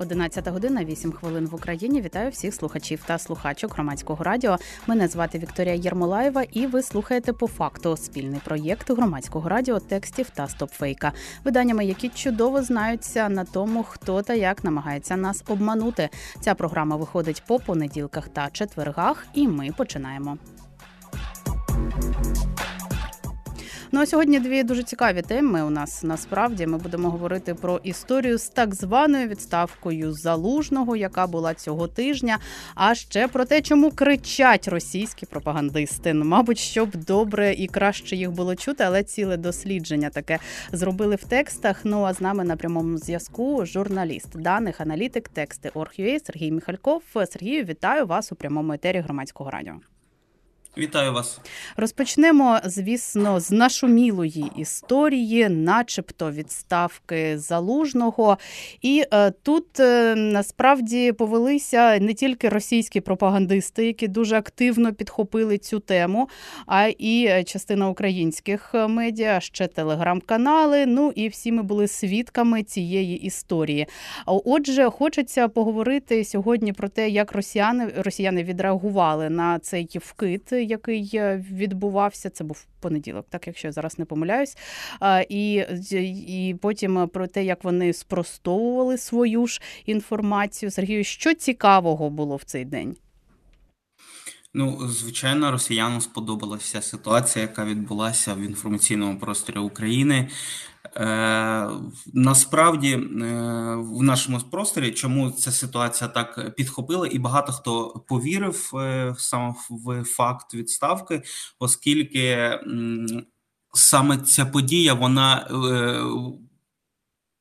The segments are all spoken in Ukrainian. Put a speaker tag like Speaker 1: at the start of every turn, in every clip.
Speaker 1: 11 година, 8 хвилин в Україні. Вітаю всіх слухачів та слухачок громадського радіо. Мене звати Вікторія Єрмолаєва, і ви слухаєте по факту спільний проєкт громадського радіо, текстів та стопфейка, виданнями, які чудово знаються на тому, хто та як намагається нас обманути. Ця програма виходить по понеділках та четвергах, і ми починаємо. Ну а сьогодні дві дуже цікаві теми. У нас насправді ми будемо говорити про історію з так званою відставкою залужного, яка була цього тижня. А ще про те, чому кричать російські пропагандисти. Ну, мабуть, щоб добре і краще їх було чути, але ціле дослідження таке зробили в текстах. Ну а з нами на прямому зв'язку журналіст даних, аналітик, тексти Орг.ua Сергій Міхальков. Сергію, вітаю вас у прямому етері громадського радіо.
Speaker 2: Вітаю вас.
Speaker 1: Розпочнемо, звісно, з нашумілої історії, начебто відставки залужного. І е, тут е, насправді повелися не тільки російські пропагандисти, які дуже активно підхопили цю тему, а і частина українських медіа, ще телеграм-канали. Ну і всі ми були свідками цієї історії. Отже, хочеться поговорити сьогодні про те, як росіяни росіяни відреагували на цей вкид який е, відбувався. Це був понеділок, так якщо я зараз не помиляюсь. І, І потім про те, як вони спростовували свою ж інформацію. Сергію, що цікавого було в цей день?
Speaker 2: Ну, звичайно, росіянам сподобалася ситуація, яка відбулася в інформаційному просторі України. Е, Насправді, е, в нашому просторі, чому ця ситуація так підхопила, і багато хто повірив е, саме в факт відставки, оскільки саме ця подія вона.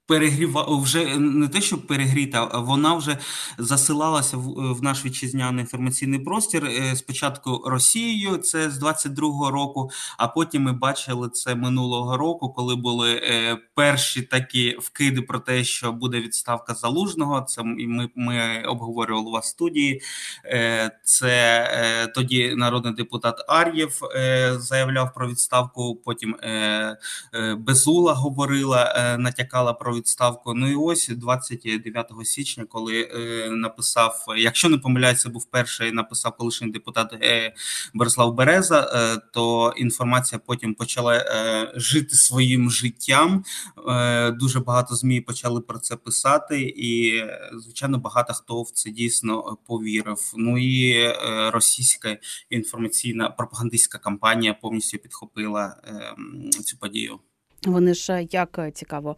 Speaker 2: Е, перегріва вже не те, щоб перегріта, а вона вже засилалася в, в наш вітчизняний інформаційний простір. Е, спочатку Росією, це з 22-го року. А потім ми бачили це минулого року, коли були е, перші такі вкиди про те, що буде відставка залужного. Це ми ми обговорювали вас в студії. Е, це е, тоді народний депутат Ар'єв е, заявляв про відставку. Потім е, е, Безула говорила, е, натякала про відставку. Ну і ось 29 січня, коли е, написав, якщо не помиляється, був перший написав колишній депутат е, Борислав Береза, е, то інформація потім почала е, жити своїм життям. Е, дуже багато змі почали про це писати, і звичайно, багато хто в це дійсно повірив. Ну і е, російська інформаційна пропагандистська кампанія повністю підхопила цю подію.
Speaker 1: Вони ж як цікаво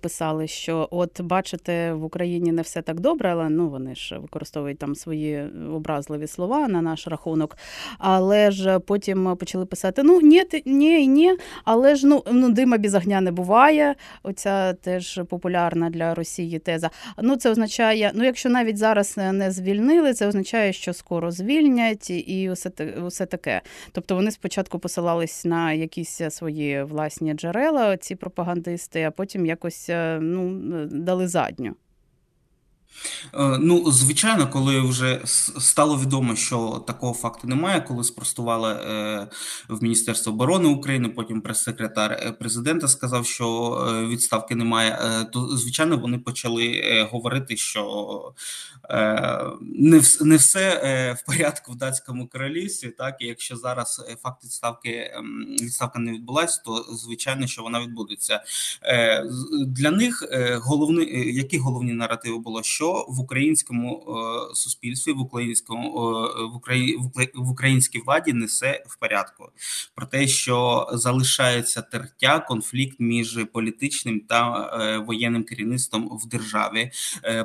Speaker 1: писали, що от бачите, в Україні не все так добре, але ну вони ж використовують там свої образливі слова на наш рахунок. Але ж потім почали писати: ну ні, ні, ні, але ж ну ну дима без огня не буває. Оця теж популярна для Росії теза. Ну це означає, ну якщо навіть зараз не звільнили, це означає, що скоро звільнять і усе усе таке. Тобто вони спочатку посилались на якісь свої власні джерела ці пропагандисти, а потім якось е, ну, дали задню.
Speaker 2: Е, ну, звичайно, коли вже стало відомо, що такого факту немає, коли спростували е, в Міністерство оборони України, потім прес-секретар е, президента сказав, що відставки немає, то звичайно вони почали говорити, що не все в порядку в датському королівстві. Так і якщо зараз факт відставки ем, відставка не відбулася, то звичайно, що вона відбудеться для них. Головний які головні наративи було що що в українському е, суспільстві, в українському е, в Україні в українській владі несе в порядку про те, що залишається тертя конфлікт між політичним та е, воєнним керівництвом в державі,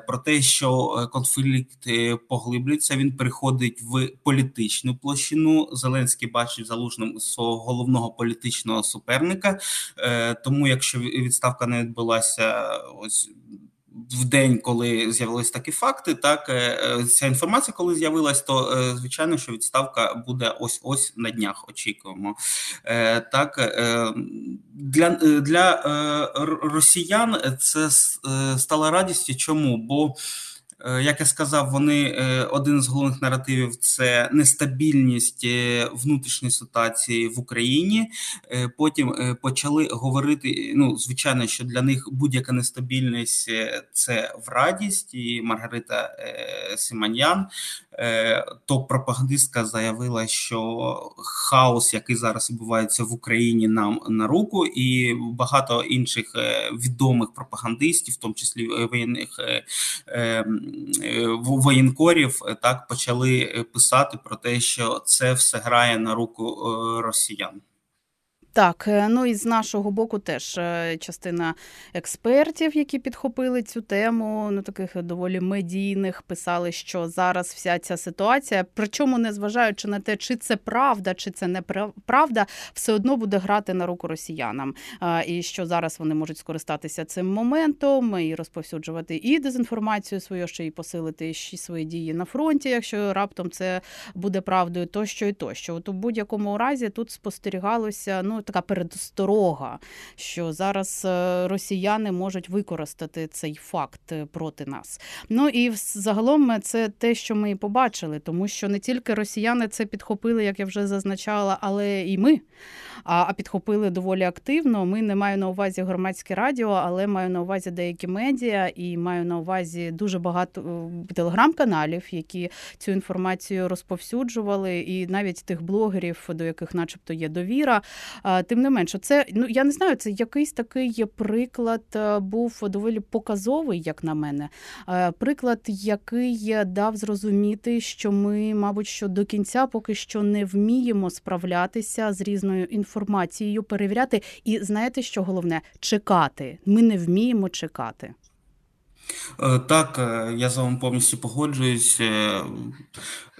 Speaker 2: про те, що конфлікт поглиблюється, він переходить в політичну площину. Зеленський бачить залужним свого головного політичного суперника. Тому, якщо відставка не відбулася, ось в день, коли з'явились такі факти, так ця інформація, коли з'явилась, то звичайно, що відставка буде ось ось на днях. Очікуємо так для для росіян це стало радістю. Чому? Бо Е, як я сказав, вони е, один з головних наративів це нестабільність е, внутрішньої ситуації в Україні. Потім почали говорити. Ну, звичайно, що для них будь-яка нестабільність це в радість, і Маргарита Симаньян, топ-пропагандистка, заявила, що хаос, який зараз відбувається в Україні, нам на руку, і багато інших відомих пропагандистів, в тому числі воєнних воєнкорів так почали писати про те, що це все грає на руку е, росіян.
Speaker 1: Так, е, ну і з нашого боку теж е, частина експертів, які підхопили цю тему, ну таких доволі медійних, писали, що зараз вся ця ситуація, причому не зважаючи на те, чи це правда, чи це не правда, все одно буде грати на руку росіянам. І що зараз вони можуть скористатися цим моментом і розповсюджувати і дезінформацію свою, що і посилити свої дії на фронті, якщо раптом це буде правдою, тощо і тощо. От у будь-якому разі тут спостерігалося ну така передосторога, що зараз е, росіяни можуть використати цей факт е, проти нас. Ну і загалом це те, що ми побачили, тому що не тільки росіяни це підхопили, як я вже зазначала, але і ми. А підхопили доволі активно. Ми не маю на увазі громадське радіо, але маю на увазі деякі медіа і маю на увазі дуже багато е, телеграм-каналів, які цю інформацію розповсюджували, і навіть тих блогерів, до яких, начебто, є довіра. Тим не менше, це ну я не знаю, це якийсь такий приклад е, був доволі показовий, як на мене. Е, приклад, який дав зрозуміти, що ми, мабуть, що до кінця поки що не вміємо справлятися з різною інформацією, перевіряти. І знаєте, що головне чекати. Ми не вміємо чекати.
Speaker 2: Е, так, я з вами повністю погоджуюсь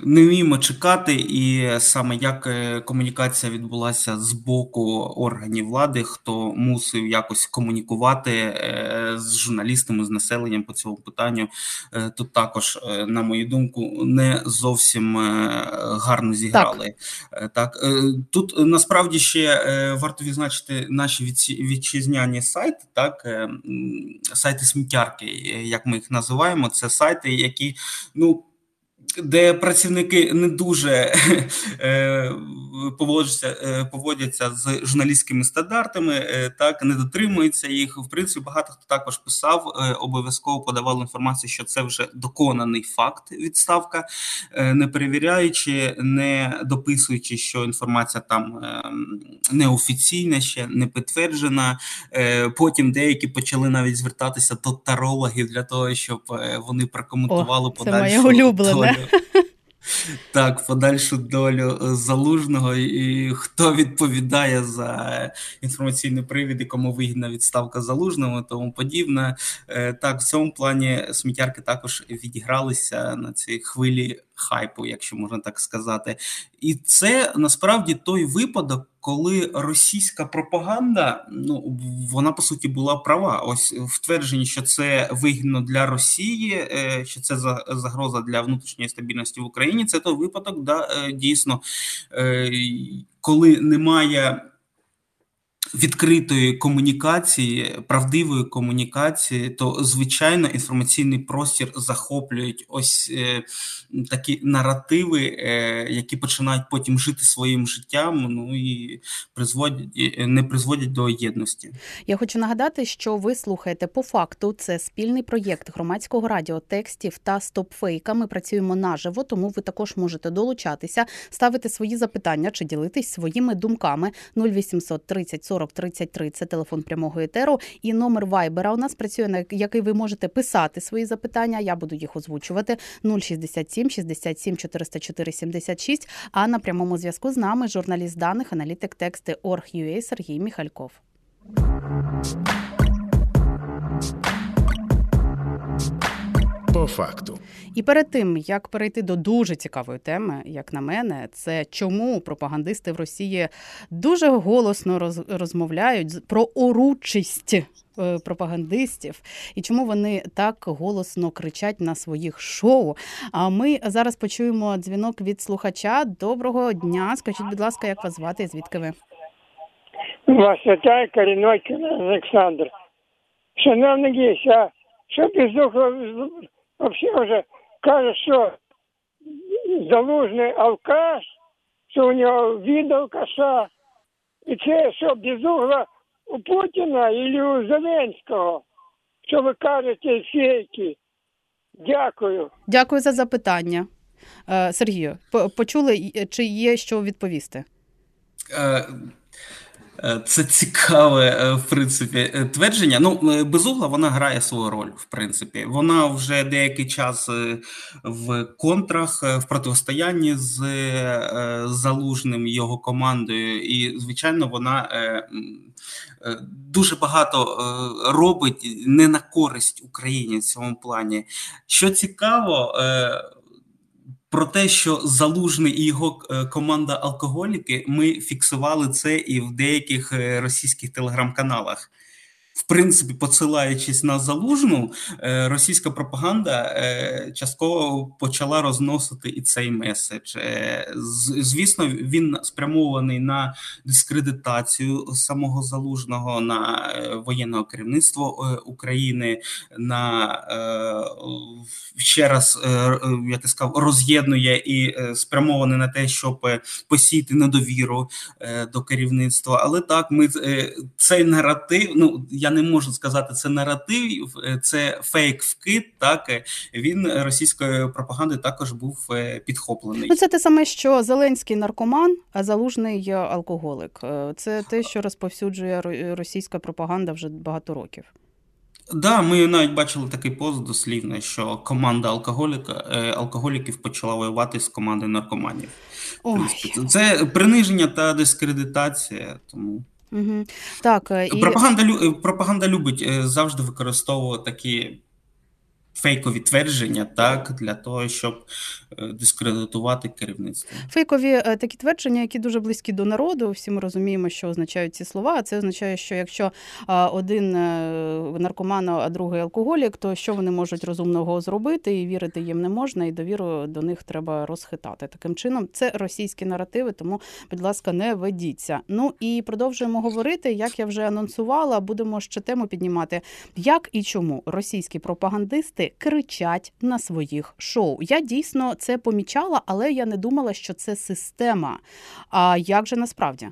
Speaker 2: не вміємо чекати, і саме як е, комунікація відбулася з боку органів влади, хто мусив якось комунікувати е, з журналістами, з населенням по цьому питанню, е, тут також, на мою думку, не зовсім гарно зіграли. Так, так тут насправді ще варто відзначити наші вітчизняні сайти, так сайти сміттярки, як ми їх називаємо, це сайти, які ну де працівники не дуже е, поводяться е, поводяться з журналістськими стандартами, е, так не дотримуються їх. В принципі, багато хто також писав, обов'язково подавав інформацію, що це вже доконаний факт відставка, не перевіряючи, не дописуючи, що інформація там неофіційна, ще не підтверджена. Потім деякі почали навіть звертатися до тарологів для того, щоб вони прокоментували
Speaker 1: О, подальшу це моє улюблене.
Speaker 2: Так, подальшу долю е, залужного і хто відповідає за інформаційний привід, і кому вигідна відставка залужного, тому подібне. Е, так, в цьому плані сміттярки також відігралися на цій хвилі хайпу, якщо можна так сказати. І це насправді той випадок, коли російська пропаганда, ну вона по суті була права. Ось в твердженні, що це вигідно для Росії, е, що це загроза для внутрішньої стабільності в Україні. Це той випадок, да е, дійсно, е, коли немає відкритої комунікації, правдивої комунікації, то звичайно інформаційний простір захоплюють ось е, такі наративи, е, які починають потім жити своїм життям. Ну і призводять не призводять до єдності.
Speaker 1: Я хочу нагадати, що ви слухаєте по факту. Це спільний проєкт громадського радіо текстів та стопфейка. Ми працюємо наживо, тому ви також можете долучатися, ставити свої запитання чи ділитись своїми думками 0800 30 40 40 33 – це телефон прямого етеру. І номер вайбера у нас працює на який ви можете писати свої запитання. Я буду їх озвучувати 067 67 404 76. А на прямому зв'язку з нами журналіст даних, аналітик тексти Орг.ua Сергій Міхальков.
Speaker 3: По факту.
Speaker 1: І перед тим як перейти до дуже цікавої теми, як на мене, це чому пропагандисти в Росії дуже голосно роз, розмовляють про оручість е, пропагандистів і чому вони так голосно кричать на своїх шоу. А ми зараз почуємо дзвінок від слухача. Доброго дня. Скажіть, будь ласка, як вас звати? і Звідки ви?
Speaker 4: Вас вітає корінной Олександр. Шановний гість, а взагалі вже каже, що залужний алкаш, що у нього від алкаша. І це що Безугла у Путіна і у Зеленського. Що ви кажете фейки? Дякую.
Speaker 1: Дякую за запитання. Е, Сергію, почули, чи є що відповісти?
Speaker 2: Е, Це цікаве, е, в принципі, е, твердження. Ну, безугла вона грає свою роль, в принципі. Вона вже деякий час в контрах, в протистоянні з залужним його командою, і, звичайно, вона дуже багато робить не на користь Україні в цьому плані. Що цікаво, про те, що залужний і його е, команда алкоголіки, ми фіксували це і в деяких е, російських телеграм-каналах. В принципі, посилаючись на залужну, е, російська пропаганда е, частково почала розносити і цей меседж. Е, Звісно, він спрямований на дискредитацію самого залужного, на воєнне керівництво е, України, на ще раз, я сказав, роз'єднує і спрямований на те, щоб посіяти недовіру до керівництва. Але так, ми цей наратив. Ну я не можу сказати, це наратив, е, це фейк вкид. Так е, він російською пропагандою також був е, підхоплений.
Speaker 1: Ну, це те саме, що Зеленський наркоман, а залужний алкоголик. Це те, що розповсюджує російська пропаганда вже багато років.
Speaker 2: Да, ми навіть бачили такий пост дослівно, що команда алкоголіка алкоголіків почала воювати з командою наркоманів.
Speaker 1: Ой.
Speaker 2: це приниження та дискредитація. Тому
Speaker 1: Угу. Так, е, і
Speaker 2: пропаганда е, пропаганда любить е, завжди використовувати такі фейкові твердження, так для того, щоб е, дискредитувати керівництво.
Speaker 1: фейкові е, такі твердження, які дуже близькі до народу. Всі ми розуміємо, що означають ці слова. Це означає, що якщо один е, наркоман, а другий алкоголік, то що вони можуть розумного зробити, і вірити їм не можна, і довіру до них треба розхитати. Таким чином, це російські наративи, тому, будь ласка, не ведіться. Ну і продовжуємо говорити. Як я вже анонсувала, будемо ще тему піднімати. Як і чому російські пропагандисти кричать на своїх шоу? Я дійсно це помічала, але я не думала, що це система. А як же насправді?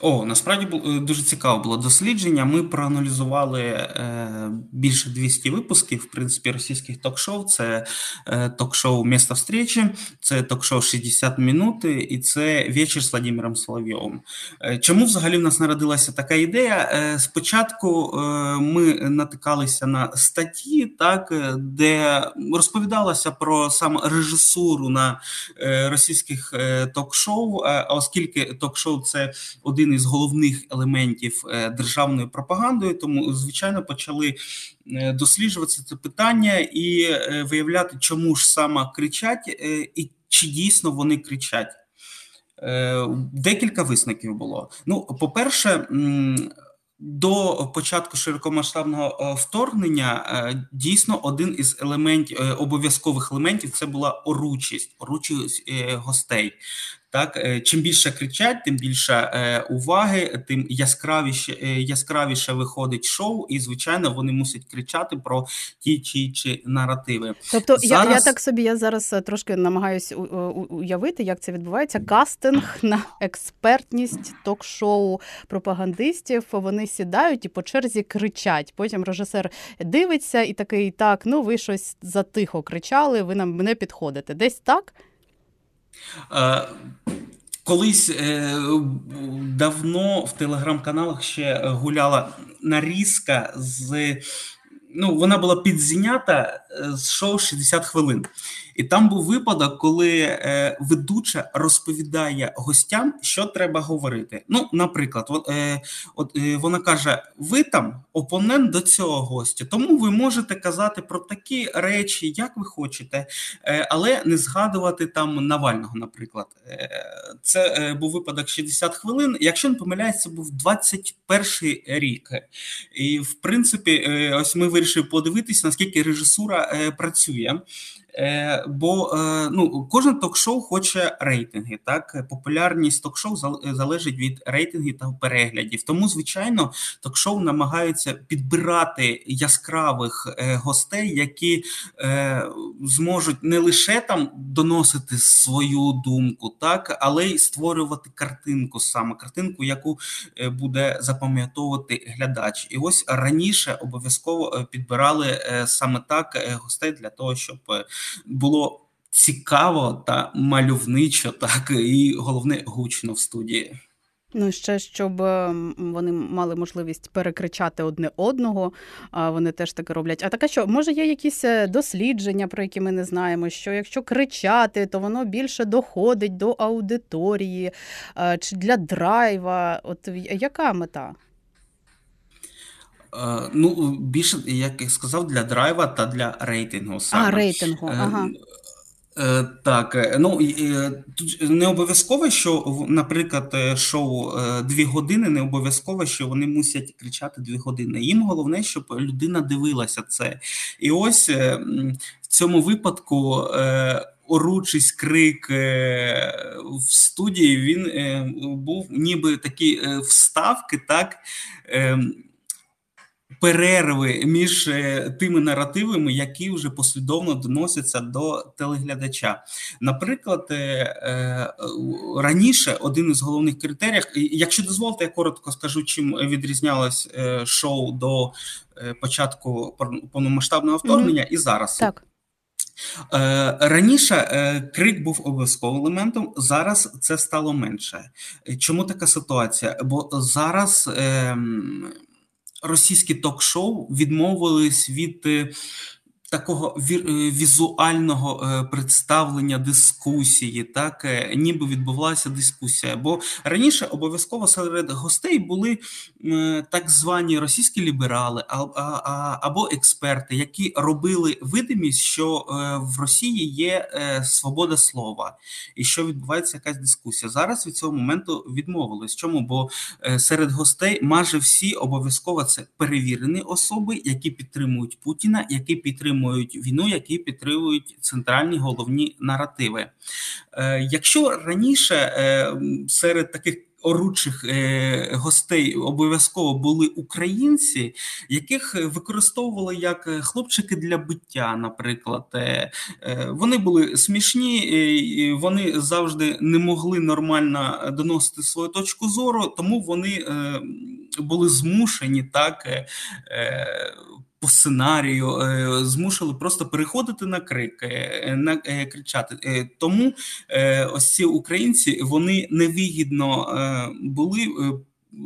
Speaker 2: О, насправді бу- е, дуже цікаво було дослідження. Ми проаналізували е, більше 200 випусків, в принципі, російських ток-шоу. Це е, ток-шоу «Место встречи», це ток-шоу «60 минут» і це «Вечір з Владимиром Соловйовим». Е, чому взагалі в нас народилася така ідея? Е, спочатку е, ми натикалися на статті, так, де розповідалося про саме режисуру на російських ток-шоу, оскільки ток-шоу це один із головних елементів е, державної пропаганди, тому звичайно почали е, досліджувати це питання і е, виявляти, чому ж саме кричать, і чи дійсно вони кричать. Декілька висновків було. Ну, по-перше, до початку широкомасштабного вторгнення дійсно один із елементів обов'язкових елементів це була оручість, оручість гостей. Так, е, чим більше кричать, тим більше е, уваги, тим яскравіше, е, яскравіше виходить шоу, і звичайно вони мусять кричати про ті чи інші наративи.
Speaker 1: Тобто, я, я так собі я зараз трошки намагаюсь уявити, як це відбувається. Кастинг на експертність ток-шоу пропагандистів. Вони сідають і по черзі кричать. Потім режисер дивиться і такий: так, ну ви щось затихо кричали, ви нам не підходите. Десь так.
Speaker 2: Е, Колись е, давно в телеграм-каналах ще гуляла нарізка з ну, вона була підзінята з шоу 60 хвилин. І там був випадок, коли е, ведуча розповідає гостям, що треба говорити. Ну, наприклад, от, е, от е, вона каже: ви там опонент до цього гостя, тому ви можете казати про такі речі, як ви хочете, е, але не згадувати там Навального. Наприклад, е, це е, був випадок 60 хвилин. Якщо не помиляється, був 21 рік, і в принципі, ось ми вирішили подивитися, наскільки режисура працює. Е, бо е, ну кожен ток-шоу хоче рейтинги. Так популярність ток-шоу залежить від рейтингів та переглядів. Тому, звичайно, ток-шоу намагаються підбирати яскравих е, гостей, які зможуть не лише там доносити свою думку, так але й створювати картинку, саме картинку, яку буде запам'ятовувати глядач. І ось раніше обов'язково підбирали саме так гостей для того, щоб було цікаво та мальовничо, так і головне гучно в студії.
Speaker 1: Ну, ще щоб ем, вони мали можливість перекричати одне одного, вони теж таке роблять. А таке, що може є якісь е, дослідження, про які ми не знаємо, що якщо кричати, то воно більше доходить до аудиторії е, чи для драйва. От яка мета?
Speaker 2: Е, ну, більше, як я сказав, для драйва та для рейтингу. саме.
Speaker 1: А, рейтингу, е, ага.
Speaker 2: Е, так, ну тут не обов'язково, що, наприклад, шоу дві години, не обов'язково, що вони мусять кричати дві години. Їм головне, щоб людина дивилася це. І ось в цьому випадку. Оручись крик в студії, він був ніби такі вставки, так ем, перерви між е, тими наративами, які вже послідовно доносяться до телеглядача. Наприклад, е, е, раніше один із головних критеріїв, якщо дозволите, я коротко скажу, чим відрізнялось шоу до початку повномасштабного вторгнення, mm-hmm. і зараз.
Speaker 1: Так.
Speaker 2: Раніше крик був обов'язковим елементом, зараз це стало менше. Чому така ситуація? Бо зараз ем, російські ток-шоу відмовились від е, такого е, візуального е, представлення дискусії, так ніби відбувалася дискусія. Бо раніше обов'язково серед гостей були так звані російські ліберали або експерти, які робили видимість, що в Росії є свобода слова і що відбувається якась дискусія. Зараз від цього моменту відмовились. Чому? Бо серед гостей майже всі обов'язково це перевірені особи, які підтримують Путіна, які підтримують підтримують війну, які підтримують центральні головні наративи. Е, якщо раніше е, серед таких Оручих е, гостей обов'язково були українці, яких використовували як хлопчики для биття. Наприклад, вони були смішні, вони завжди не могли нормально доносити свою точку зору, тому вони були змушені так по сценарію е, змушували просто переходити на крик, е, на е, кричати. Тому ось ці українці вони невигідно були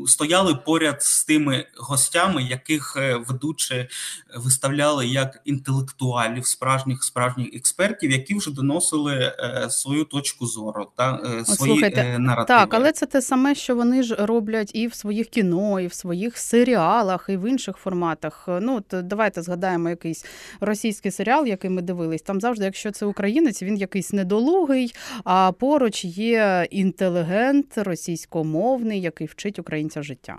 Speaker 2: стояли поряд з тими гостями, яких е, ведучі виставляли як інтелектуалів, справжніх справжніх експертів, які вже доносили е, свою точку зору та е, свої Слухайте, наративи.
Speaker 1: Так, але це те саме, що вони ж роблять і в своїх кіно, і в своїх серіалах, і в інших форматах. Ну то давайте згадаємо якийсь російський серіал, який ми дивились. Там завжди, якщо це українець, він якийсь недолугий, а поруч є інтелігент російськомовний, який вчить українську українця життя.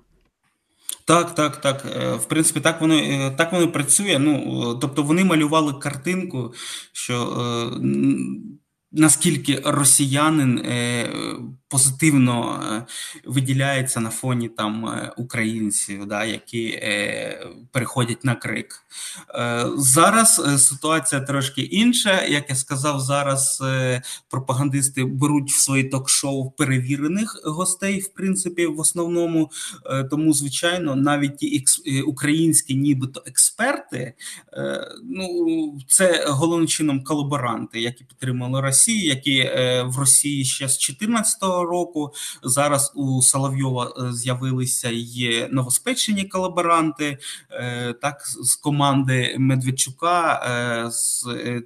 Speaker 2: Так, так, так. Е, в принципі, так воно е, так воно працює. Ну тобто вони малювали картинку, що е, наскільки росіянин е, позитивно е, виділяється на фоні там е, українців, да, які переходять на крик. Зараз ситуація трошки інша. Як я сказав, зараз пропагандисти беруть в свої ток-шоу перевірених гостей, в принципі, в основному. Тому, звичайно, навіть ті українські, нібито експерти, ну це головним чином колаборанти, які підтримали Росію. Які е, в Росії ще з 2014 року. Зараз у Соловйова з'явилися є новоспечені колаборанти, так з команди Медведчука.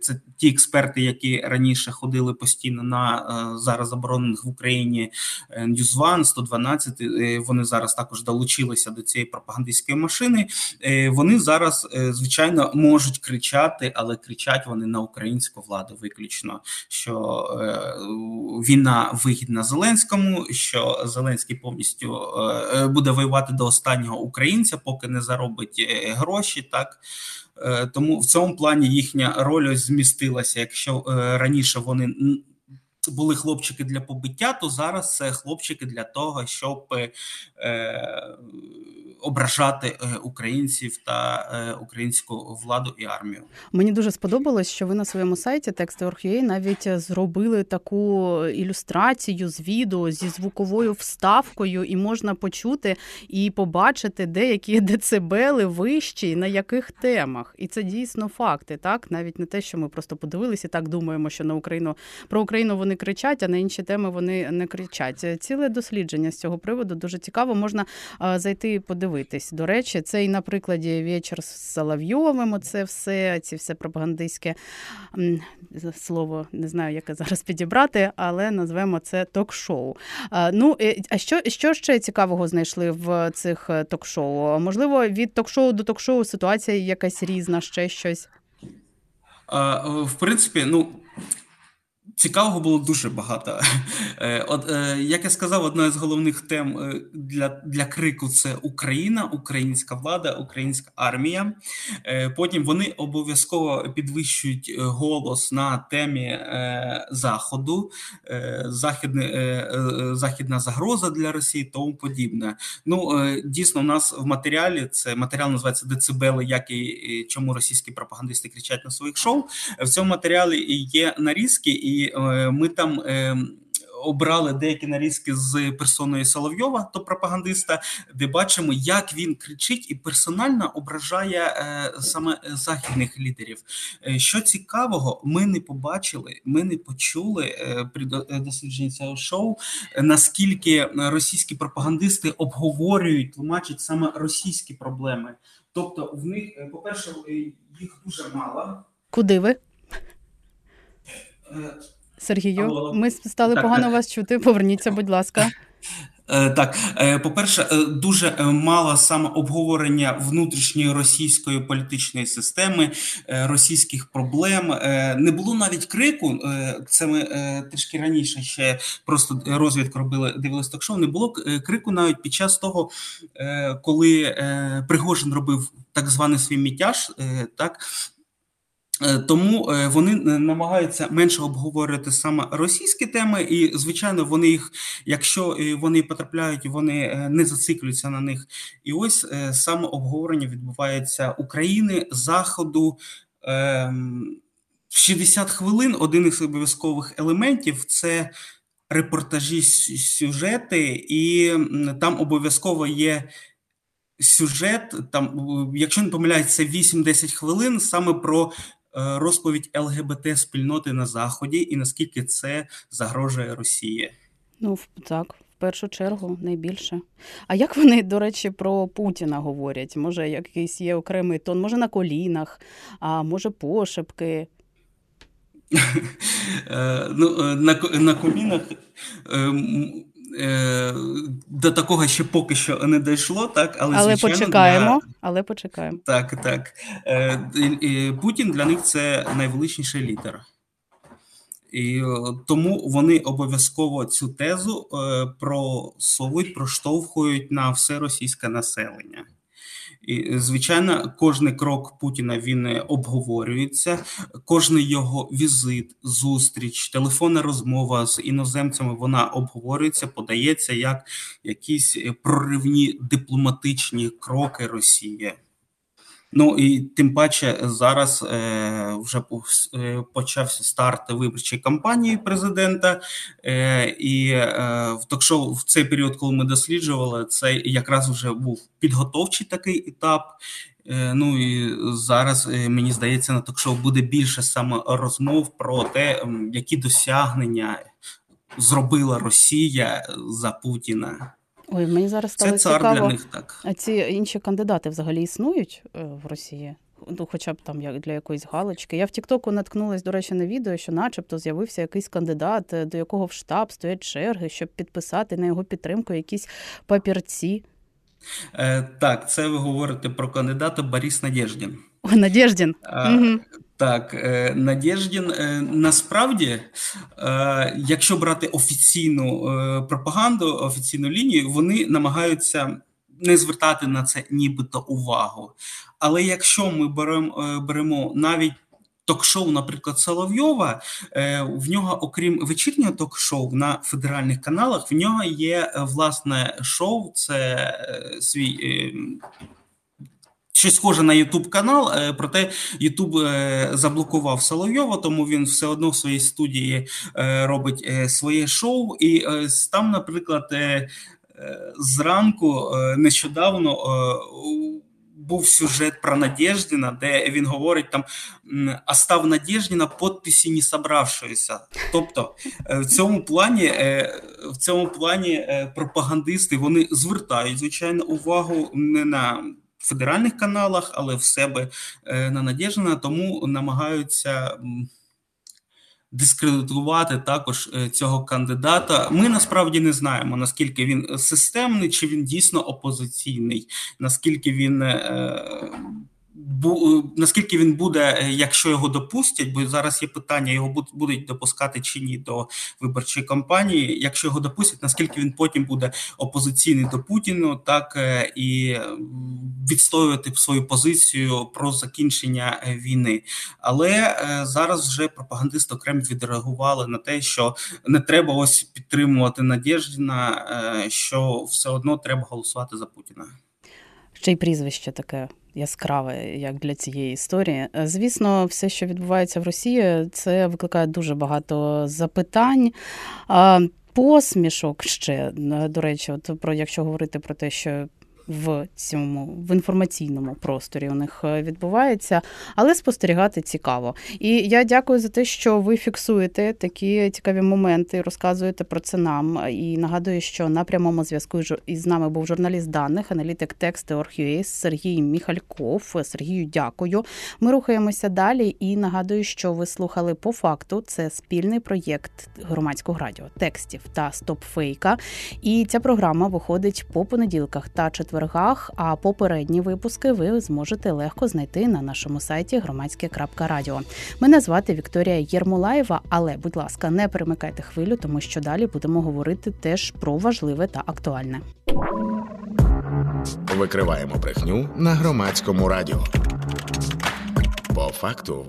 Speaker 2: Це ті експерти, які раніше ходили постійно на зараз заборонених в Україні NewsOne 112, Вони зараз також долучилися до цієї пропагандистської машини. Вони зараз звичайно можуть кричати, але кричать вони на українську владу виключно, що е, війна вигідна Зеленському, що Зеленський повністю е, буде воювати до останнього українця, поки не заробить е, гроші. Так тому в цьому плані їхня роль змістилася. Якщо раніше вони були хлопчики для побиття, то зараз це хлопчики для того, щоб е, ображати е, українців та е, українську владу і армію.
Speaker 1: Мені дуже сподобалось, що ви на своєму сайті Text.org.ua навіть зробили таку ілюстрацію з відео зі звуковою вставкою, і можна почути і побачити деякі децибели вищі на яких темах. І це дійсно факти, так навіть не те, що ми просто подивилися, і так думаємо, що на Україну про Україну вони кричать, а на інші теми вони не кричать. Ціле дослідження з цього приводу дуже цікаво. Можна зайти і подивитись. До речі, це і на прикладі вечір з Соловйовим. Це все, ці все пропагандистське слово не знаю, яке зараз підібрати, але назвемо це ток-шоу. Ну а що що ще цікавого знайшли в цих е, ток-шоу? Можливо, від ток-шоу до ток-шоу ситуація якась різна, ще щось.
Speaker 2: В принципі, ну Цікавого було дуже багато. Е, от е, як я сказав, одна з головних тем е, для для крику це Україна, українська влада, українська армія. Потім вони обов'язково підвищують голос на темі заходу, західне, західна загроза для Росії, тому подібне. Ну дійсно, у нас в матеріалі це матеріал називається Децибели, як і чому російські пропагандисти кричать на своїх шоу. В цьому матеріалі є нарізки і. Е, ми там е, обрали деякі нарізки з персоною Соловйова, то пропагандиста, де бачимо, як він кричить і персонально ображає е, саме західних лідерів. Що цікавого, ми не побачили, ми не почули при дослідженні цього шоу, наскільки російські пропагандисти обговорюють, тлумачать саме російські проблеми. Тобто, в них, по перше, їх дуже мало.
Speaker 1: Куди ви? Сергію, Алло. ми стали так, погано так. вас чути. Поверніться, будь ласка.
Speaker 2: Е, так, е, по-перше, е, дуже мало саме обговорення внутрішньої російської політичної системи, російських проблем. Не було навіть крику. Це ми трішки раніше ще просто розвідку робили, дивились ток-шоу, Не було крику навіть під час того, коли Пригожин робив так званий свій мітяж, так Е, тому е, вони е, намагаються менше обговорювати саме російські теми, і звичайно, вони їх, якщо вони потрапляють, вони не зациклюються на них. І ось саме обговорення відбувається України, Заходу. 60 ем, хвилин один із обов'язкових елементів це репортажі сюжети, і там обов'язково є сюжет. Там, якщо не помиляється, 8-10 хвилин саме про Е, розповідь ЛГБТ спільноти на заході і наскільки це загрожує Росії.
Speaker 1: Ну так. В першу чергу найбільше. А як вони, до речі, про Путіна говорять? Може, якийсь є окремий тон, може на колінах, а може пошепки?
Speaker 2: Е, ну, е, на колінах Е, до такого ще поки що не дійшло, так
Speaker 1: але але звичайно, почекаємо. Для... Але почекаємо.
Speaker 2: Так, так. Е, Путін для них це найвеличніший лідер. І тому вони обов'язково цю тезу е, просовують, проштовхують на все російське населення. І, Звичайно, кожний крок Путіна він обговорюється, кожний його візит, зустріч, телефонна розмова з іноземцями вона обговорюється, подається як якісь проривні дипломатичні кроки Росії. Ну і тим паче зараз е, вже е, почався старт виборчої кампанії президента, е, і е, ток-шоу в цей період, коли ми досліджували, це якраз вже був підготовчий такий етап. Е, ну і зараз е, мені здається, на ток-шоу буде більше саме розмов про те, які досягнення зробила Росія за Путіна.
Speaker 1: Ой, мені зараз стало
Speaker 2: Це цар
Speaker 1: цікаво.
Speaker 2: для них так.
Speaker 1: А ці інші кандидати взагалі існують е, в Росії? Ну, хоча б там як для якоїсь галочки. Я в Тіктоку наткнулась, до речі, на відео, що, начебто, з'явився якийсь кандидат, е, до якого в штаб стоять черги, щоб підписати на його підтримку якісь папірці.
Speaker 2: Е, так, це ви говорите про кандидата Борис Надєждін.
Speaker 1: Надєждін.
Speaker 2: А,
Speaker 1: Угу.
Speaker 2: Так, е, Надєждін е, насправді, е, якщо брати офіційну пропаганду, офіційну лінію, вони намагаються не звертати на це нібито увагу. Але якщо ми беремо, беремо навіть ток-шоу, наприклад, Соловйова, в нього, окрім вечірнього ток-шоу на федеральних каналах, в нього є власне шоу, це свій. Щось схоже на Ютуб канал, е, проте Ютуб е, заблокував Соловйова, тому він все одно в своїй студії е, робить своє шоу. І там, наприклад, зранку нещодавно був сюжет про Надєждіна, де він говорить там «Остав Надєждіна підписі не собравшоїся. Тобто в цьому плані, в цьому плані пропагандисти вони звертають звичайно увагу не на федеральних каналах, але в себе е, на Надєждіна, тому намагаються. Дискредитувати також е, цього кандидата. Ми насправді не знаємо наскільки він системний, чи він дійсно опозиційний, наскільки він е, бу, наскільки він буде, е, якщо його допустять, бо зараз є питання, його буд- будуть допускати чи ні до виборчої кампанії. Якщо його допустять, наскільки він потім буде опозиційний до Путіну, так е, і е, відстоювати свою позицію про закінчення е, війни. Але е, зараз вже пропагандисти окремо відреагували на те, що не треба ось підтримувати Надєждіна, е, що все одно треба голосувати за Путіна.
Speaker 1: Ще й прізвище таке яскраве, як для цієї історії. Е, Звісно, все, що відбувається в Росії, це викликає дуже багато запитань. Посмішок ще, е, до речі, от про якщо говорити про те, що в цьому в інформаційному просторі у них е, відбувається, але спостерігати цікаво. І я дякую за те, що ви фіксуєте такі цікаві моменти, розказуєте про це нам. І нагадую, що на прямому зв'язку із нами був журналіст даних, аналітик тексту Орг.ua Сергій Міхальков. Сергію, дякую. Ми рухаємося далі. І нагадую, що ви слухали по факту. Це спільний проєкт громадського радіо, текстів та стопфейка. І ця програма виходить по понеділках та четвергах. А попередні випуски ви зможете легко знайти на нашому сайті громадське.радіо. Мене звати Вікторія Єрмолаєва. Але, будь ласка, не перемикайте хвилю, тому що далі будемо говорити теж про важливе та актуальне.
Speaker 3: Викриваємо брехню на громадському радіо. По факту